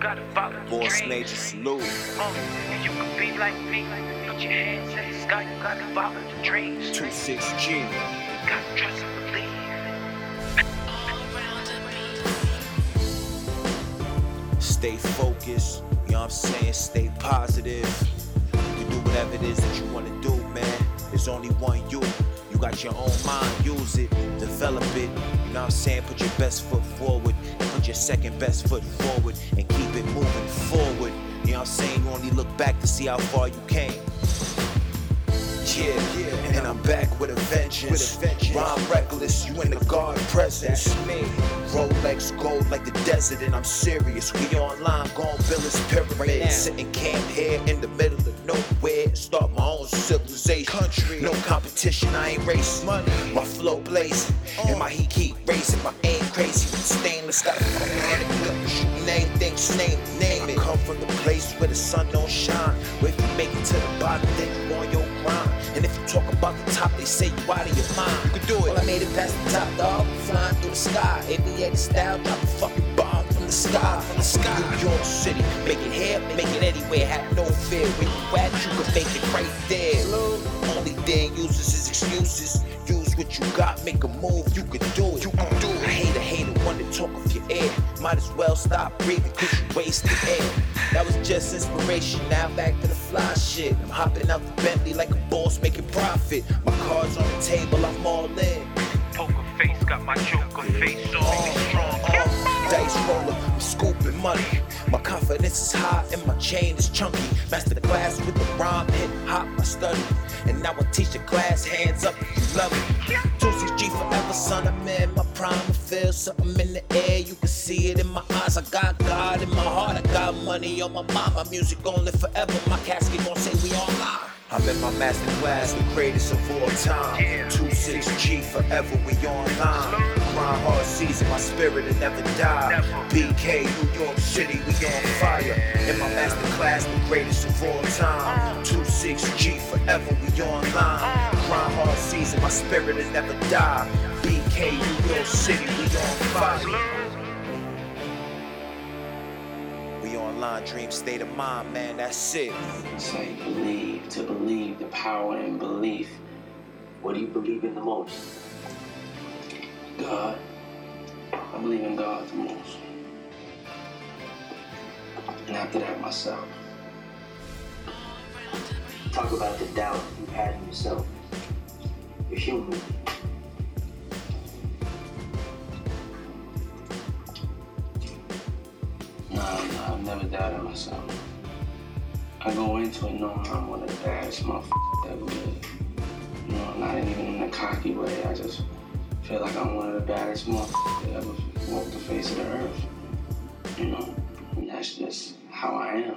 gotta follow the Boss. Major salute. And you can be like me. Put your hands in the sky, you gotta follow the dreams. 26G. Gotta trust and believe. Stay focused. You know what I'm saying? Stay positive. You do whatever it is that you want to do, man. There's only one you. You got your own mind. Use it. Develop it. You know what I'm saying? Put your best foot forward. Put your second best foot forward. And keep it moving forward. You know what I'm saying? You only look back to see how far you came. Yeah, yeah, and I'm back with a vengeance. With a vengeance. Rhyme reckless, you in the guard presence. That's me. Rolex gold like the desert, and I'm serious. We online, gon' build this pyramid. Right. Sitting camp here in the middle of nowhere. Start my own civilization. Country. No competition, I ain't racing. Money. My flow blazing, and my heat keep raising. My aim shooting anything, just name, name it. Come from the place where the sun don't shine. Where if you make it to the bottom, then you on your grind. And if you talk about the top, they say you out of your mind. You can do it. Well, I made it past the top, dog. Flying through the sky. Aviator style, drop a fucking bomb from the sky. From the sky. New York City, make it here, make it anywhere. Have no fear. Where you at, you can make it right there. Only thing uses is excuses. Use what you got, make a move. You can do it. You can do it. I hate a hater, one to talk off your air. Might as well stop breathing, cause you waste the air. That was just inspiration. Now back to the fly shit. I'm hopping out the Bentley like a boss making profit. My cards on the table, I'm all in. Poker face, got my joker face on. It strong. Uh, dice roller, I'm scooping money. My confidence is high and my chain is chunky. Master the class with the rhyme, hip hop, I study. And now I teach the class, hands up you love it. 26G forever, son, I'm in my prime. I feel something in the air, you can see it in my eyes. I got God in my heart, I got money on my mind. My music gon' live forever, my casket gon' say we all online. I'm in my master class, the greatest of all time. Yeah. 26G forever, we online. Season, my spirit will never die. BK, New York City, we on fire. In my master class, the greatest of all time. 26G forever, we online. Grind hard season, my spirit will never die. BK, New York City, we on fire. We online, dream state of mind, man, that's it. Say believe, to believe, the power in belief. What do you believe in the most? God. I believe in God the most. And after that, myself. Talk about the doubt you had in yourself. You're human. Nah, nah, I've never doubted myself. I go into it knowing I'm one of the baddest motherfuckers that lived. You know, not even in a cocky way. I just feel like I'm one of the baddest motherfuckers that ever walked the face of the earth. You know, and that's just how I am.